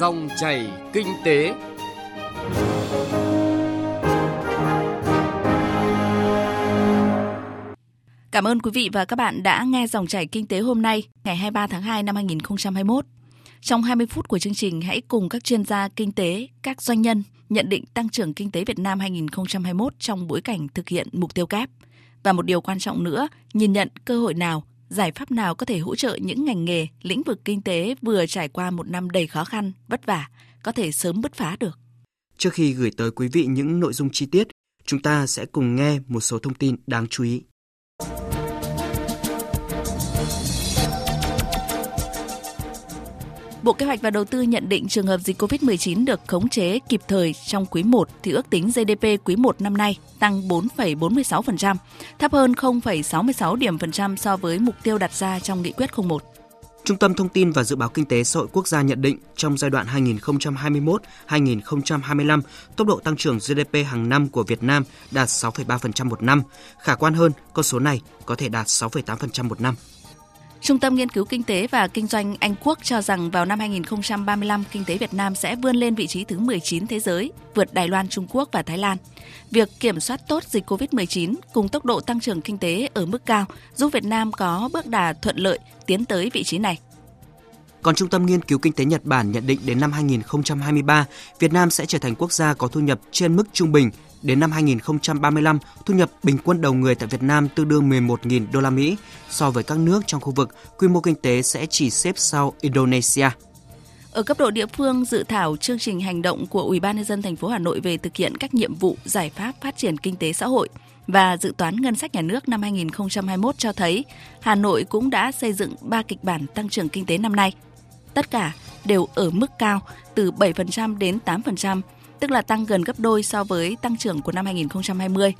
Dòng chảy kinh tế. Cảm ơn quý vị và các bạn đã nghe dòng chảy kinh tế hôm nay, ngày 23 tháng 2 năm 2021. Trong 20 phút của chương trình, hãy cùng các chuyên gia kinh tế, các doanh nhân nhận định tăng trưởng kinh tế Việt Nam 2021 trong bối cảnh thực hiện mục tiêu kép. Và một điều quan trọng nữa, nhìn nhận cơ hội nào, giải pháp nào có thể hỗ trợ những ngành nghề, lĩnh vực kinh tế vừa trải qua một năm đầy khó khăn, vất vả, có thể sớm bứt phá được. Trước khi gửi tới quý vị những nội dung chi tiết, chúng ta sẽ cùng nghe một số thông tin đáng chú ý. Bộ Kế hoạch và Đầu tư nhận định trường hợp dịch COVID-19 được khống chế kịp thời trong quý 1 thì ước tính GDP quý 1 năm nay tăng 4,46%, thấp hơn 0,66 điểm phần trăm so với mục tiêu đặt ra trong nghị quyết 01. Trung tâm Thông tin và Dự báo Kinh tế Xã hội Quốc gia nhận định trong giai đoạn 2021-2025, tốc độ tăng trưởng GDP hàng năm của Việt Nam đạt 6,3% một năm. Khả quan hơn, con số này có thể đạt 6,8% một năm. Trung tâm Nghiên cứu Kinh tế và Kinh doanh Anh Quốc cho rằng vào năm 2035, kinh tế Việt Nam sẽ vươn lên vị trí thứ 19 thế giới, vượt Đài Loan, Trung Quốc và Thái Lan. Việc kiểm soát tốt dịch COVID-19 cùng tốc độ tăng trưởng kinh tế ở mức cao giúp Việt Nam có bước đà thuận lợi tiến tới vị trí này. Còn Trung tâm Nghiên cứu Kinh tế Nhật Bản nhận định đến năm 2023, Việt Nam sẽ trở thành quốc gia có thu nhập trên mức trung bình Đến năm 2035, thu nhập bình quân đầu người tại Việt Nam tương đương 11.000 đô la Mỹ. So với các nước trong khu vực, quy mô kinh tế sẽ chỉ xếp sau Indonesia. Ở cấp độ địa phương, dự thảo chương trình hành động của Ủy ban nhân dân thành phố Hà Nội về thực hiện các nhiệm vụ giải pháp phát triển kinh tế xã hội và dự toán ngân sách nhà nước năm 2021 cho thấy Hà Nội cũng đã xây dựng 3 kịch bản tăng trưởng kinh tế năm nay. Tất cả đều ở mức cao từ 7% đến 8%, tức là tăng gần gấp đôi so với tăng trưởng của năm 2020.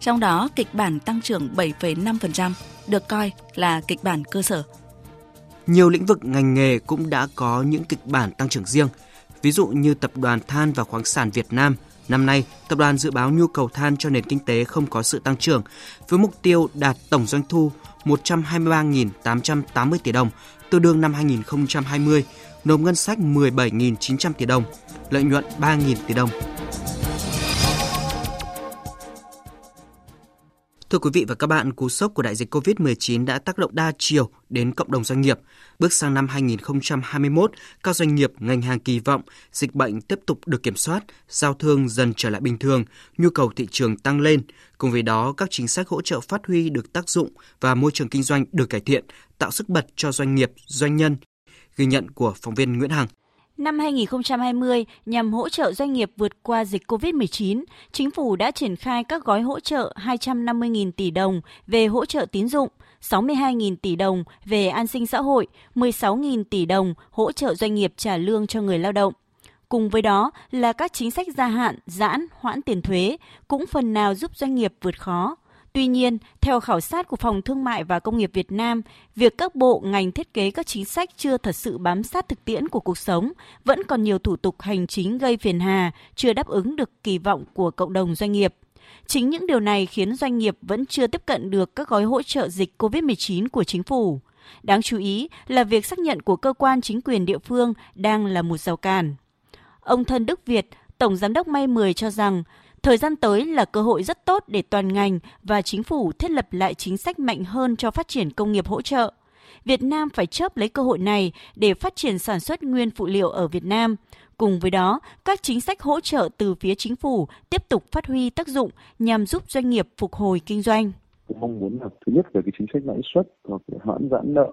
Trong đó, kịch bản tăng trưởng 7,5% được coi là kịch bản cơ sở. Nhiều lĩnh vực ngành nghề cũng đã có những kịch bản tăng trưởng riêng. Ví dụ như Tập đoàn Than và Khoáng sản Việt Nam, năm nay tập đoàn dự báo nhu cầu than cho nền kinh tế không có sự tăng trưởng, với mục tiêu đạt tổng doanh thu 123.880 tỷ đồng, tương đương năm 2020, nộp ngân sách 17.900 tỷ đồng, lợi nhuận 3.000 tỷ đồng. Thưa quý vị và các bạn, cú sốc của đại dịch COVID-19 đã tác động đa chiều đến cộng đồng doanh nghiệp. Bước sang năm 2021, các doanh nghiệp ngành hàng kỳ vọng dịch bệnh tiếp tục được kiểm soát, giao thương dần trở lại bình thường, nhu cầu thị trường tăng lên. Cùng với đó, các chính sách hỗ trợ phát huy được tác dụng và môi trường kinh doanh được cải thiện, tạo sức bật cho doanh nghiệp, doanh nhân. Ghi nhận của phóng viên Nguyễn Hằng. Năm 2020, nhằm hỗ trợ doanh nghiệp vượt qua dịch COVID-19, chính phủ đã triển khai các gói hỗ trợ 250.000 tỷ đồng về hỗ trợ tín dụng, 62.000 tỷ đồng về an sinh xã hội, 16.000 tỷ đồng hỗ trợ doanh nghiệp trả lương cho người lao động. Cùng với đó là các chính sách gia hạn, giãn, hoãn tiền thuế cũng phần nào giúp doanh nghiệp vượt khó. Tuy nhiên, theo khảo sát của Phòng Thương mại và Công nghiệp Việt Nam, việc các bộ ngành thiết kế các chính sách chưa thật sự bám sát thực tiễn của cuộc sống, vẫn còn nhiều thủ tục hành chính gây phiền hà, chưa đáp ứng được kỳ vọng của cộng đồng doanh nghiệp. Chính những điều này khiến doanh nghiệp vẫn chưa tiếp cận được các gói hỗ trợ dịch COVID-19 của chính phủ. Đáng chú ý là việc xác nhận của cơ quan chính quyền địa phương đang là một rào cản. Ông Thân Đức Việt, Tổng Giám đốc May 10 cho rằng Thời gian tới là cơ hội rất tốt để toàn ngành và chính phủ thiết lập lại chính sách mạnh hơn cho phát triển công nghiệp hỗ trợ. Việt Nam phải chớp lấy cơ hội này để phát triển sản xuất nguyên phụ liệu ở Việt Nam. Cùng với đó, các chính sách hỗ trợ từ phía chính phủ tiếp tục phát huy tác dụng nhằm giúp doanh nghiệp phục hồi kinh doanh. Tôi mong muốn là thứ nhất về cái chính sách lãi suất hoặc hoãn giãn nợ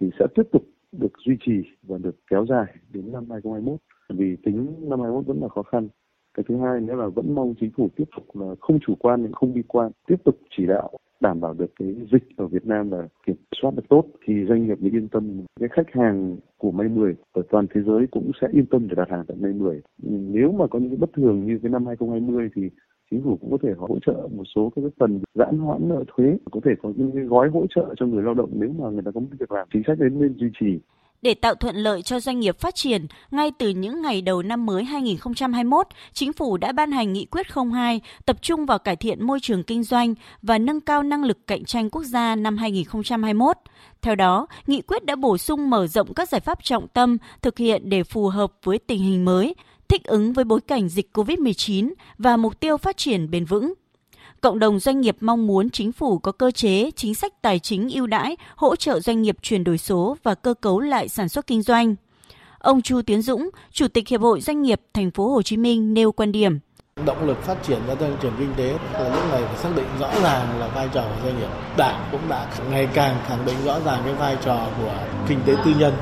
thì sẽ tiếp tục được duy trì và được kéo dài đến năm 2021 vì tính năm 2021 vẫn là khó khăn cái thứ hai nữa là vẫn mong chính phủ tiếp tục là không chủ quan nhưng không bi quan, tiếp tục chỉ đạo đảm bảo được cái dịch ở Việt Nam là kiểm soát được tốt thì doanh nghiệp mới yên tâm. Cái khách hàng của May 10 ở toàn thế giới cũng sẽ yên tâm để đặt hàng tại May 10 nếu mà có những cái bất thường như cái năm 2020 thì chính phủ cũng có thể hỗ trợ một số cái phần giãn hoãn nợ thuế, có thể có những cái gói hỗ trợ cho người lao động nếu mà người ta có việc làm chính sách đến nên duy trì. Để tạo thuận lợi cho doanh nghiệp phát triển, ngay từ những ngày đầu năm mới 2021, Chính phủ đã ban hành nghị quyết 02 tập trung vào cải thiện môi trường kinh doanh và nâng cao năng lực cạnh tranh quốc gia năm 2021. Theo đó, nghị quyết đã bổ sung mở rộng các giải pháp trọng tâm thực hiện để phù hợp với tình hình mới, thích ứng với bối cảnh dịch COVID-19 và mục tiêu phát triển bền vững. Cộng đồng doanh nghiệp mong muốn chính phủ có cơ chế, chính sách tài chính ưu đãi, hỗ trợ doanh nghiệp chuyển đổi số và cơ cấu lại sản xuất kinh doanh. Ông Chu Tiến Dũng, Chủ tịch Hiệp hội Doanh nghiệp Thành phố Hồ Chí Minh nêu quan điểm. Động lực phát triển và tăng trưởng kinh tế là lúc này phải xác định rõ ràng là vai trò của doanh nghiệp. Đảng cũng đã ngày càng khẳng định rõ ràng cái vai trò của kinh tế tư nhân,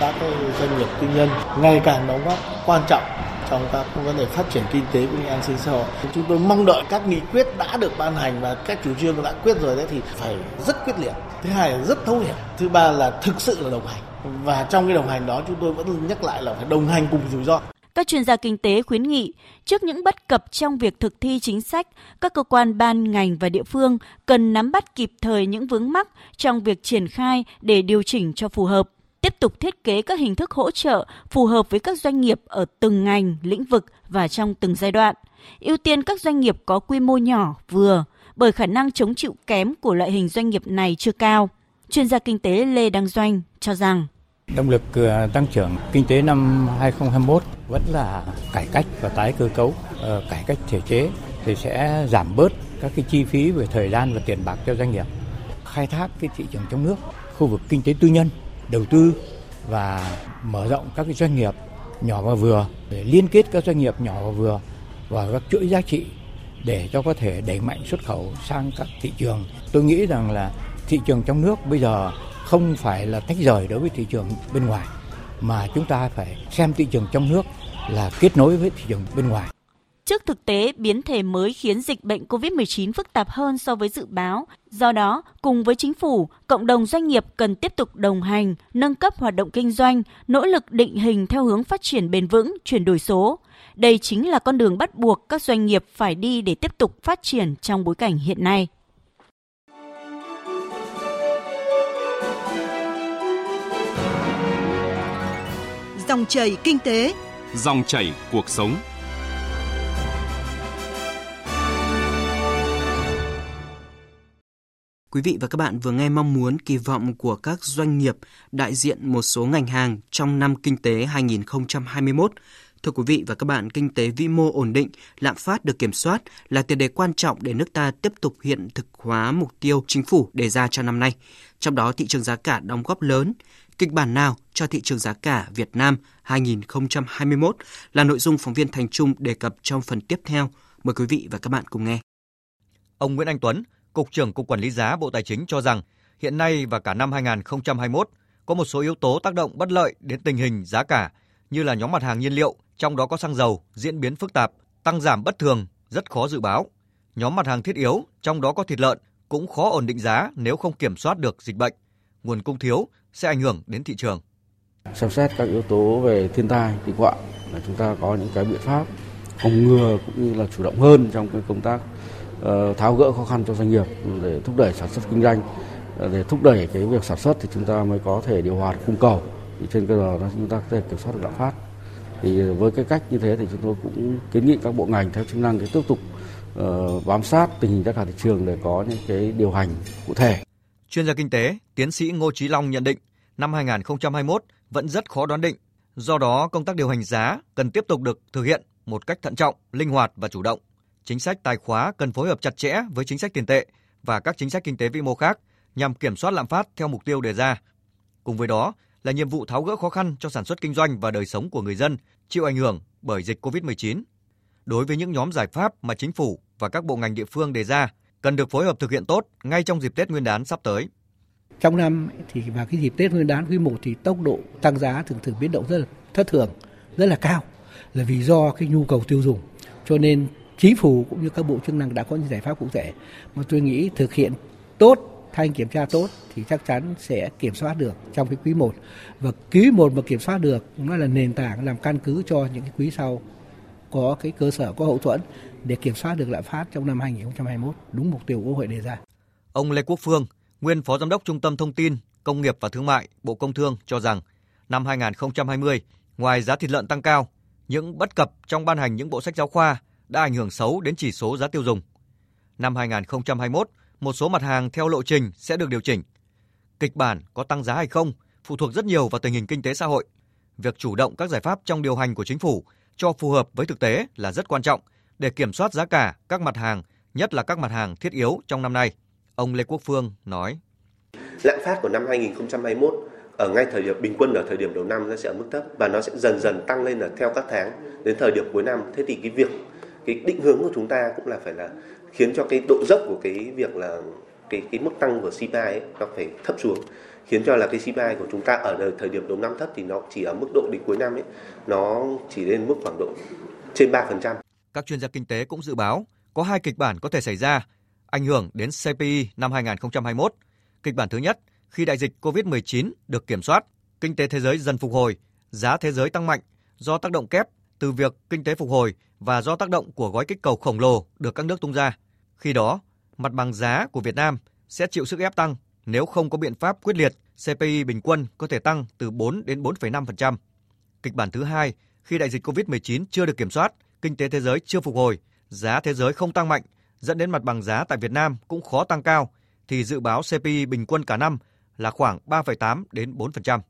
các cái doanh nghiệp tư nhân ngày càng đóng góp quan trọng trong các vấn đề phát triển kinh tế cũng như an sinh xã hội. Chúng tôi mong đợi các nghị quyết đã được ban hành và các chủ trương đã quyết rồi đấy thì phải rất quyết liệt. Thứ hai là rất thấu hiểu. Thứ ba là thực sự là đồng hành. Và trong cái đồng hành đó chúng tôi vẫn nhắc lại là phải đồng hành cùng rủi ro. Các chuyên gia kinh tế khuyến nghị, trước những bất cập trong việc thực thi chính sách, các cơ quan ban ngành và địa phương cần nắm bắt kịp thời những vướng mắc trong việc triển khai để điều chỉnh cho phù hợp tiếp tục thiết kế các hình thức hỗ trợ phù hợp với các doanh nghiệp ở từng ngành, lĩnh vực và trong từng giai đoạn. Ưu tiên các doanh nghiệp có quy mô nhỏ, vừa, bởi khả năng chống chịu kém của loại hình doanh nghiệp này chưa cao. Chuyên gia kinh tế Lê Đăng Doanh cho rằng Động lực ờ, tăng trưởng kinh tế năm 2021 vẫn là cải cách và tái cơ cấu, ờ, cải cách thể chế thì sẽ giảm bớt các cái chi phí về thời gian và tiền bạc cho doanh nghiệp. Khai thác cái thị trường trong nước, khu vực kinh tế tư nhân đầu tư và mở rộng các cái doanh nghiệp nhỏ và vừa, để liên kết các doanh nghiệp nhỏ và vừa vào các chuỗi giá trị để cho có thể đẩy mạnh xuất khẩu sang các thị trường. Tôi nghĩ rằng là thị trường trong nước bây giờ không phải là tách rời đối với thị trường bên ngoài, mà chúng ta phải xem thị trường trong nước là kết nối với thị trường bên ngoài. Trước thực tế, biến thể mới khiến dịch bệnh COVID-19 phức tạp hơn so với dự báo. Do đó, cùng với chính phủ, cộng đồng doanh nghiệp cần tiếp tục đồng hành, nâng cấp hoạt động kinh doanh, nỗ lực định hình theo hướng phát triển bền vững, chuyển đổi số. Đây chính là con đường bắt buộc các doanh nghiệp phải đi để tiếp tục phát triển trong bối cảnh hiện nay. Dòng chảy kinh tế, dòng chảy cuộc sống. Quý vị và các bạn vừa nghe mong muốn kỳ vọng của các doanh nghiệp đại diện một số ngành hàng trong năm kinh tế 2021. Thưa quý vị và các bạn, kinh tế vĩ mô ổn định, lạm phát được kiểm soát là tiền đề quan trọng để nước ta tiếp tục hiện thực hóa mục tiêu chính phủ đề ra cho năm nay. Trong đó thị trường giá cả đóng góp lớn. Kịch bản nào cho thị trường giá cả Việt Nam 2021 là nội dung phóng viên Thành Trung đề cập trong phần tiếp theo. Mời quý vị và các bạn cùng nghe. Ông Nguyễn Anh Tuấn, Cục trưởng Cục Quản lý giá Bộ Tài chính cho rằng hiện nay và cả năm 2021 có một số yếu tố tác động bất lợi đến tình hình giá cả như là nhóm mặt hàng nhiên liệu, trong đó có xăng dầu diễn biến phức tạp, tăng giảm bất thường, rất khó dự báo. Nhóm mặt hàng thiết yếu, trong đó có thịt lợn cũng khó ổn định giá nếu không kiểm soát được dịch bệnh. Nguồn cung thiếu sẽ ảnh hưởng đến thị trường. Xem xét các yếu tố về thiên tai, tình họa là chúng ta có những cái biện pháp phòng ngừa cũng như là chủ động hơn trong cái công tác Ờ, tháo gỡ khó khăn cho doanh nghiệp ừ, để thúc đẩy sản xuất kinh doanh ờ, để thúc đẩy cái việc sản xuất thì chúng ta mới có thể điều hòa được cung cầu thì trên cơ sở đó chúng ta có thể kiểm soát được lạm phát thì với cái cách như thế thì chúng tôi cũng kiến nghị các bộ ngành theo chức năng để tiếp tục uh, bám sát tình hình giá cả thị trường để có những cái điều hành cụ thể. Chuyên gia kinh tế, tiến sĩ Ngô Chí Long nhận định năm 2021 vẫn rất khó đoán định. Do đó, công tác điều hành giá cần tiếp tục được thực hiện một cách thận trọng, linh hoạt và chủ động chính sách tài khóa cần phối hợp chặt chẽ với chính sách tiền tệ và các chính sách kinh tế vĩ mô khác nhằm kiểm soát lạm phát theo mục tiêu đề ra. Cùng với đó là nhiệm vụ tháo gỡ khó khăn cho sản xuất kinh doanh và đời sống của người dân chịu ảnh hưởng bởi dịch COVID-19. Đối với những nhóm giải pháp mà chính phủ và các bộ ngành địa phương đề ra cần được phối hợp thực hiện tốt ngay trong dịp Tết Nguyên đán sắp tới. Trong năm thì vào cái dịp Tết Nguyên đán quý 1 thì tốc độ tăng giá thường thường biến động rất là thất thường, rất là cao là vì do cái nhu cầu tiêu dùng. Cho nên chính phủ cũng như các bộ chức năng đã có những giải pháp cụ thể. Mà tôi nghĩ thực hiện tốt thanh kiểm tra tốt thì chắc chắn sẽ kiểm soát được trong cái quý 1 và quý 1 mà kiểm soát được nó là nền tảng làm căn cứ cho những cái quý sau có cái cơ sở có hậu thuẫn để kiểm soát được lạm phát trong năm 2021 đúng mục tiêu Quốc hội đề ra. Ông Lê Quốc Phương, nguyên Phó Giám đốc Trung tâm Thông tin, Công nghiệp và Thương mại, Bộ Công Thương cho rằng Năm 2020, ngoài giá thịt lợn tăng cao, những bất cập trong ban hành những bộ sách giáo khoa đã ảnh hưởng xấu đến chỉ số giá tiêu dùng. Năm 2021, một số mặt hàng theo lộ trình sẽ được điều chỉnh. Kịch bản có tăng giá hay không phụ thuộc rất nhiều vào tình hình kinh tế xã hội. Việc chủ động các giải pháp trong điều hành của chính phủ cho phù hợp với thực tế là rất quan trọng để kiểm soát giá cả các mặt hàng, nhất là các mặt hàng thiết yếu trong năm nay. Ông Lê Quốc Phương nói. Lạm phát của năm 2021 ở ngay thời điểm bình quân ở thời điểm đầu năm nó sẽ ở mức thấp và nó sẽ dần dần tăng lên là theo các tháng đến thời điểm cuối năm. Thế thì cái việc cái định hướng của chúng ta cũng là phải là khiến cho cái độ dốc của cái việc là cái cái mức tăng của CPI ấy, nó phải thấp xuống khiến cho là cái CPI của chúng ta ở thời điểm đầu năm thấp thì nó chỉ ở mức độ đến cuối năm ấy nó chỉ lên mức khoảng độ trên 3%. Các chuyên gia kinh tế cũng dự báo có hai kịch bản có thể xảy ra ảnh hưởng đến CPI năm 2021. Kịch bản thứ nhất, khi đại dịch COVID-19 được kiểm soát, kinh tế thế giới dần phục hồi, giá thế giới tăng mạnh do tác động kép từ việc kinh tế phục hồi và do tác động của gói kích cầu khổng lồ được các nước tung ra. Khi đó, mặt bằng giá của Việt Nam sẽ chịu sức ép tăng nếu không có biện pháp quyết liệt, CPI bình quân có thể tăng từ 4 đến 4,5%. Kịch bản thứ hai, khi đại dịch COVID-19 chưa được kiểm soát, kinh tế thế giới chưa phục hồi, giá thế giới không tăng mạnh, dẫn đến mặt bằng giá tại Việt Nam cũng khó tăng cao, thì dự báo CPI bình quân cả năm là khoảng 3,8 đến 4%.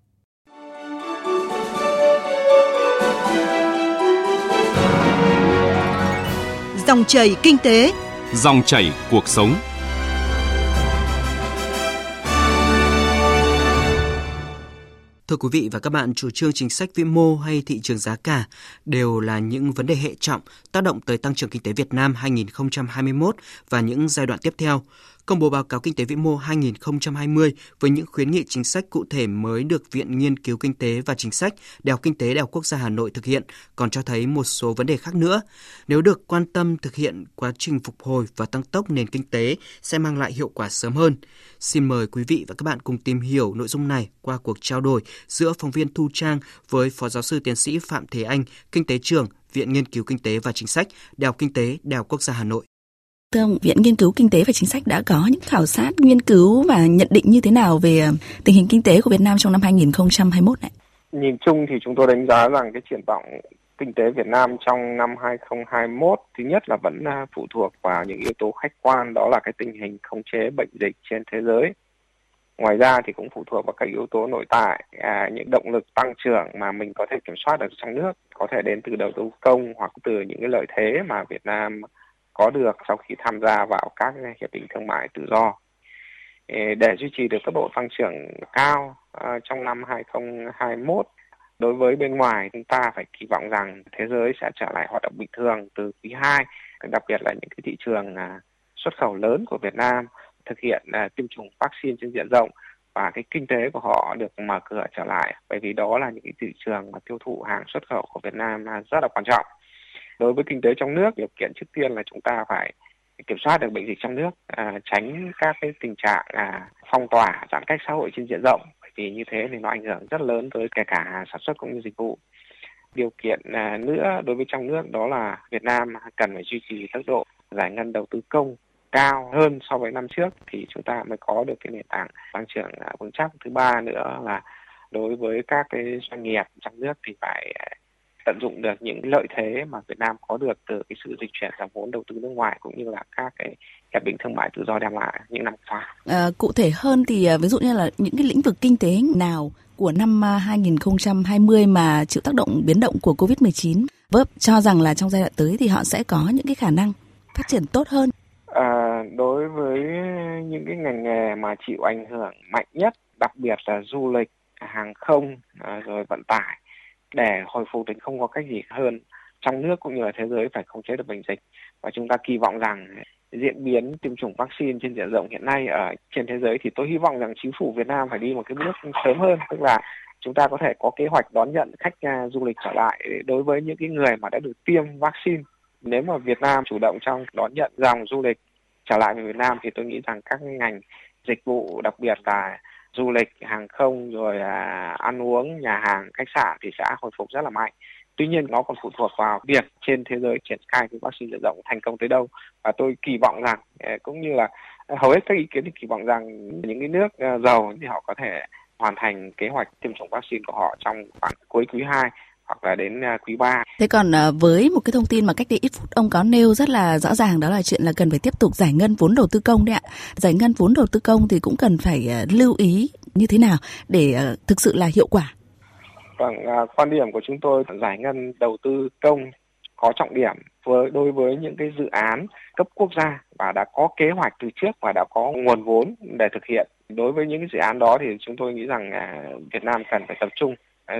Dòng chảy kinh tế, dòng chảy cuộc sống. Thưa quý vị và các bạn, chủ trương chính sách vĩ mô hay thị trường giá cả đều là những vấn đề hệ trọng tác động tới tăng trưởng kinh tế Việt Nam 2021 và những giai đoạn tiếp theo công bố báo cáo kinh tế vĩ mô 2020 với những khuyến nghị chính sách cụ thể mới được Viện Nghiên cứu Kinh tế và Chính sách Đại học Kinh tế Đại học Quốc gia Hà Nội thực hiện còn cho thấy một số vấn đề khác nữa. Nếu được quan tâm thực hiện quá trình phục hồi và tăng tốc nền kinh tế sẽ mang lại hiệu quả sớm hơn. Xin mời quý vị và các bạn cùng tìm hiểu nội dung này qua cuộc trao đổi giữa phóng viên Thu Trang với Phó Giáo sư Tiến sĩ Phạm Thế Anh, Kinh tế trưởng, Viện Nghiên cứu Kinh tế và Chính sách, Đại học Kinh tế, Đại học Quốc gia Hà Nội. Thưa ông, Viện Nghiên cứu Kinh tế và Chính sách đã có những khảo sát, nghiên cứu và nhận định như thế nào về ờ, tình hình kinh tế của Việt Nam trong năm 2021 này? Nhìn chung thì chúng tôi đánh giá rằng cái triển vọng kinh tế Việt Nam trong năm 2021 thứ nhất là vẫn ờ, phụ thuộc vào những yếu tố khách quan đó là cái tình hình khống chế bệnh dịch trên thế giới. Ngoài ra thì cũng phụ thuộc vào các yếu tố nội tại, à, những động lực tăng trưởng mà mình có thể kiểm soát được trong nước, có thể đến từ đầu tư công hoặc từ những cái lợi thế mà Việt Nam có được sau khi tham gia vào các hiệp định thương mại tự do. Để duy trì được tốc độ tăng trưởng cao ờ, trong năm 2021, đối với bên ngoài chúng ta phải kỳ vọng rằng thế giới sẽ trở lại hoạt động bình thường từ quý 2, đặc biệt là những cái thị trường à, xuất khẩu lớn của Việt Nam thực hiện à, tiêm chủng vaccine trên diện rộng và cái kinh tế của họ được mở cửa trở lại bởi vì đó là những cái thị trường mà tiêu thụ hàng xuất khẩu của Việt Nam rất là quan trọng đối với kinh tế trong nước điều kiện trước tiên là chúng ta phải kiểm soát được bệnh dịch trong nước à, tránh các cái tình trạng à, phong tỏa giãn cách xã hội trên diện rộng. Vì như thế thì nó ảnh hưởng rất lớn tới kể cả sản xuất cũng như dịch vụ. Điều kiện à, nữa đối với trong nước đó là Việt Nam cần phải duy trì tốc độ giải ngân đầu tư công cao hơn so với năm trước thì chúng ta mới có được cái nền tảng tăng trưởng à, vững chắc. Thứ ba nữa là đối với các cái doanh nghiệp trong nước thì phải tận dụng được những lợi thế mà Việt Nam có được từ cái sự dịch chuyển dòng vốn đầu tư nước ngoài cũng như là các cái hiệp định thương mại tự do đem lại những năm qua. À, cụ thể hơn thì à, ví dụ như là những cái lĩnh vực kinh tế nào của năm 2020 à, mà chịu tác động biến động của Covid-19, vớp cho rằng là trong giai đoạn tới thì họ sẽ có những cái khả năng phát triển tốt hơn. À, đối với những cái ngành nghề mà chịu ảnh hưởng mạnh nhất, đặc biệt là du lịch, hàng không, rồi vận tải để hồi phục thì không có cách gì hơn trong nước cũng như là thế giới phải khống chế được bệnh dịch. Và chúng ta kỳ vọng rằng diễn biến tiêm chủng vaccine trên diện rộng hiện nay ở trên thế giới thì tôi hy vọng rằng chính phủ Việt Nam phải đi một cái bước sớm hơn, tức là chúng ta có thể có kế hoạch đón nhận khách à, du lịch trở lại đối với những cái người mà đã được tiêm vaccine. Nếu mà Việt Nam chủ động trong đón nhận dòng du lịch trở lại về Việt Nam thì tôi nghĩ rằng các ngành dịch vụ, đặc biệt là du lịch hàng không rồi à, ăn uống nhà hàng khách sạn thì sẽ hồi phục rất là mạnh. Tuy nhiên nó còn phụ thuộc vào việc trên thế giới triển khai cái vaccine diện rộng thành công tới đâu. Và tôi kỳ vọng rằng à, cũng như là à, hầu hết các ý kiến thì kỳ vọng rằng những cái nước à, giàu thì họ có thể hoàn thành kế hoạch tiêm chủng vaccine của họ trong khoảng cuối quý 2 hoặc là đến à, quý 3. Thế còn à, với một cái thông tin mà cách đây ít phút ông có nêu rất là rõ ràng đó là chuyện là cần phải tiếp tục giải ngân vốn đầu tư công đấy ạ. Giải ngân vốn đầu tư công thì cũng cần phải à, lưu ý như thế nào để thực sự là hiệu quả. Vâng, quan điểm của chúng tôi giải ngân đầu tư công có trọng điểm với đối với những cái dự án cấp quốc gia và đã có kế hoạch từ trước và đã có nguồn vốn để thực hiện. Đối với những dự án đó thì chúng tôi nghĩ rằng Việt Nam cần phải tập trung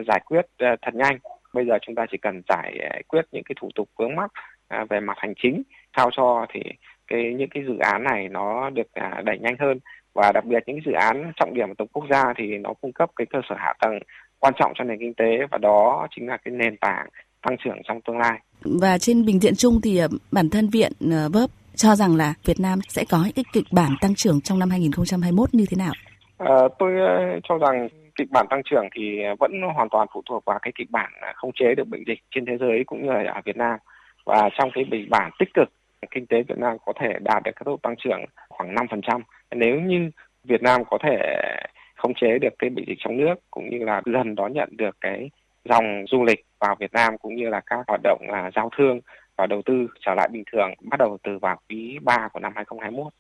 giải quyết thật nhanh bây giờ chúng ta chỉ cần giải quyết những cái thủ tục vướng mắc à, về mặt hành chính sao cho thì cái những cái dự án này nó được à, đẩy nhanh hơn và đặc biệt những dự án trọng điểm của tầm quốc gia thì nó cung cấp cái cơ sở hạ tầng quan trọng cho nền kinh tế và đó chính là cái nền tảng tăng trưởng trong tương lai. Và trên bình diện chung thì à, bản thân viện vớp cho rằng là Việt Nam sẽ có những cái kịch bản tăng trưởng trong năm 2021 như thế nào? À, tôi cho rằng kịch bản tăng trưởng thì vẫn hoàn toàn phụ thuộc vào cái kịch bản không chế được bệnh dịch trên thế giới cũng như là ở Việt Nam và trong cái kịch bản tích cực, kinh tế Việt Nam có thể đạt được các tốc độ tăng trưởng khoảng 5% nếu như Việt Nam có thể khống chế được cái bệnh dịch trong nước cũng như là dần đón nhận được cái dòng du lịch vào Việt Nam cũng như là các hoạt động là giao thương và đầu tư trở lại bình thường, bắt đầu từ vào quý 3 của năm 2021.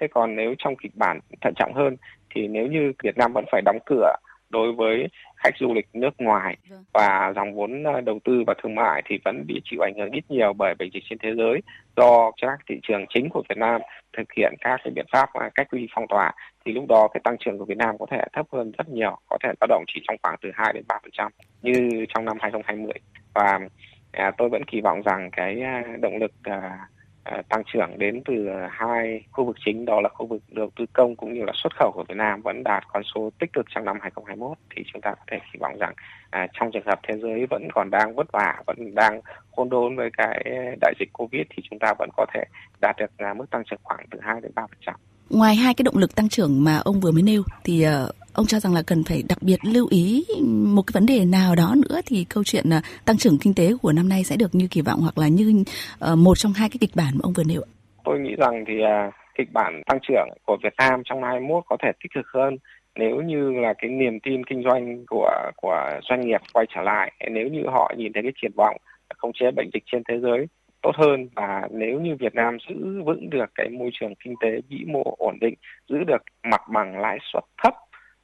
Thế còn nếu trong kịch bản thận trọng hơn thì nếu như Việt Nam vẫn phải đóng cửa đối với khách du lịch nước ngoài vâng. và dòng vốn ờ, đầu tư và thương mại thì vẫn bị chịu ảnh hưởng ít nhiều bởi bệnh dịch trên thế giới do các thị trường chính của Việt Nam thực hiện các cái biện pháp ờ, cách ly phong tỏa thì lúc đó cái tăng trưởng của Việt Nam có thể thấp hơn rất nhiều, có thể dao động chỉ trong khoảng từ 2 đến 3% như trong năm 2020 và à, tôi vẫn kỳ vọng rằng cái à, động lực À, À, tăng trưởng đến từ hai khu vực chính đó là khu vực đầu tư công cũng như là xuất khẩu của Việt Nam vẫn đạt con số tích cực trong năm 2021 thì chúng ta có thể kỳ vọng rằng à, trong trường hợp thế giới vẫn còn đang vất vả vẫn đang khôn đốn với cái đại dịch Covid thì chúng ta vẫn có thể đạt được à, mức tăng trưởng khoảng từ 2 đến 3 phần trăm. Ngoài hai cái động lực tăng trưởng mà ông vừa mới nêu thì ờ, ông cho rằng là cần phải đặc biệt lưu ý một cái vấn đề nào đó nữa thì câu chuyện ờ, tăng trưởng kinh tế của năm nay sẽ được như kỳ vọng hoặc là như ờ, một trong hai cái kịch bản mà ông vừa nêu ạ? Tôi nghĩ rằng thì kịch bản tăng trưởng của Việt Nam trong năm 21 có thể tích cực hơn nếu như là cái niềm tin kinh doanh của của doanh nghiệp quay trở lại, nếu như họ nhìn thấy cái triển vọng khống chế bệnh dịch trên thế giới tốt hơn và nếu như Việt Nam giữ vững được cái môi trường kinh tế vĩ mô ổn định, giữ được mặt bằng lãi suất thấp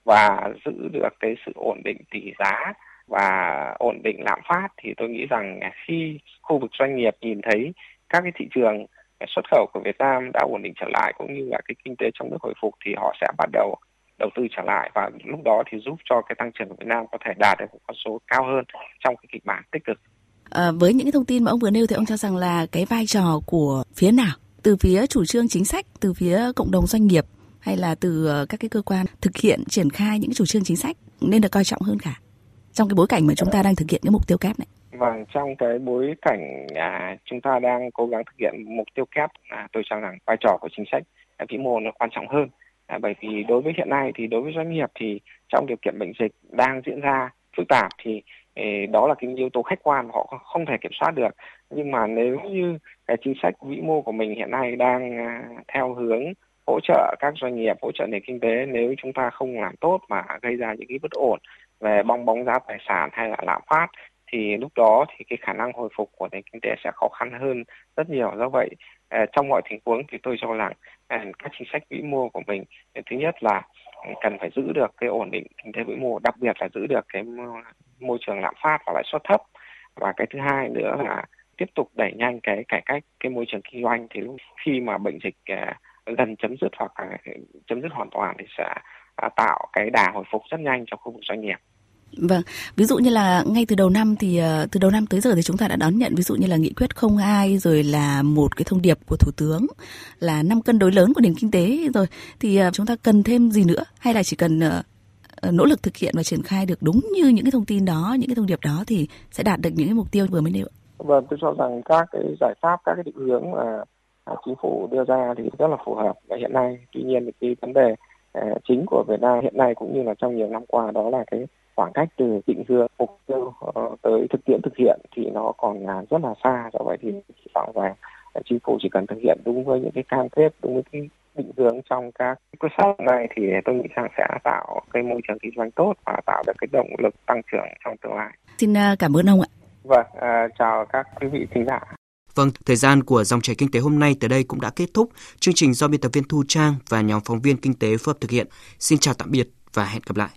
và giữ được cái sự ổn định tỷ giá và ổn định lạm phát thì tôi nghĩ rằng khi khu vực doanh nghiệp nhìn thấy các cái thị trường xuất khẩu của Việt Nam đã ổn định trở lại cũng như là cái kinh tế trong nước hồi phục thì họ sẽ bắt đầu đầu tư trở lại và lúc đó thì giúp cho cái tăng trưởng của Việt Nam có thể đạt được một con số cao hơn trong cái kịch bản tích cực. À, với những cái thông tin mà ông vừa nêu thì ông cho rằng là cái vai trò của phía nào? Từ phía chủ trương chính sách, từ phía cộng đồng doanh nghiệp hay là từ ờ, các cái cơ quan thực hiện triển khai những chủ trương chính sách nên được coi trọng hơn cả trong cái bối cảnh mà chúng ta đang thực hiện cái mục tiêu kép này. Vâng, trong cái bối cảnh à, chúng ta đang cố gắng thực hiện mục tiêu kép, à, tôi cho rằng vai trò của chính sách à, vĩ mô nó quan trọng hơn. À, bởi vì đối với hiện nay thì đối với doanh nghiệp thì trong điều kiện bệnh dịch đang diễn ra phức tạp thì đó là cái yếu tố khách quan họ không thể kiểm soát được. Nhưng mà nếu như cái chính sách vĩ mô của mình hiện nay đang à, theo hướng hỗ trợ các doanh nghiệp, hỗ trợ nền kinh tế, nếu chúng ta không làm tốt mà gây ra những cái bất ổn về bong bóng giá tài sản hay là lạm phát, thì lúc đó thì cái khả năng hồi phục của nền kinh tế sẽ khó khăn hơn rất nhiều. Do vậy à, trong mọi tình huống thì tôi cho rằng à, các chính sách vĩ mô của mình thứ nhất là cần phải giữ được cái ổn định kinh tế vĩ mô, đặc biệt là giữ được cái môi trường lạm phát và lãi suất thấp và cái thứ hai nữa là tiếp tục đẩy nhanh cái cải cách cái môi trường kinh doanh thì khi mà bệnh dịch à, gần chấm dứt hoặc chấm dứt hoàn toàn thì sẽ à, tạo cái đà hồi phục rất nhanh cho khu vực doanh nghiệp. Vâng, ví dụ như là ngay từ đầu năm thì ờ, từ đầu năm tới giờ thì chúng ta đã đón nhận ví dụ như là nghị quyết 02 rồi là một cái thông điệp của thủ tướng là năm cân đối lớn của nền kinh tế rồi. Thì ờ, chúng ta cần thêm gì nữa? Hay là chỉ cần ờ, nỗ lực thực hiện và triển khai được đúng như những cái thông tin đó, những cái thông điệp đó thì sẽ đạt được những cái mục tiêu vừa mới nêu. Vâng, tôi cho rằng các cái giải pháp, các cái định hướng mà à, chính phủ đưa ra thì rất là phù hợp. Và hiện nay tuy nhiên cái vấn đề à, chính của Việt Nam hiện nay cũng như là trong nhiều năm qua đó là cái khoảng cách từ định hướng mục tiêu uh, tới thực tiễn thực hiện thì nó còn là rất là xa do vậy thì hy vọng rằng chính phủ chỉ cần thực hiện đúng với những cái cam kết đúng với cái định hướng trong các quyết sách này thì tôi nghĩ rằng sẽ tạo cái môi trường kinh doanh tốt và tạo được cái động lực tăng trưởng trong tương lai. Xin à, cảm ơn ông ạ. Vâng, à, chào các quý vị thính giả. Vâng, thời gian của dòng chảy kinh tế hôm nay tới đây cũng đã kết thúc. Chương trình do biên tập viên Thu Trang và nhóm phóng viên kinh tế phối hợp thực hiện. Xin chào tạm biệt và hẹn gặp lại.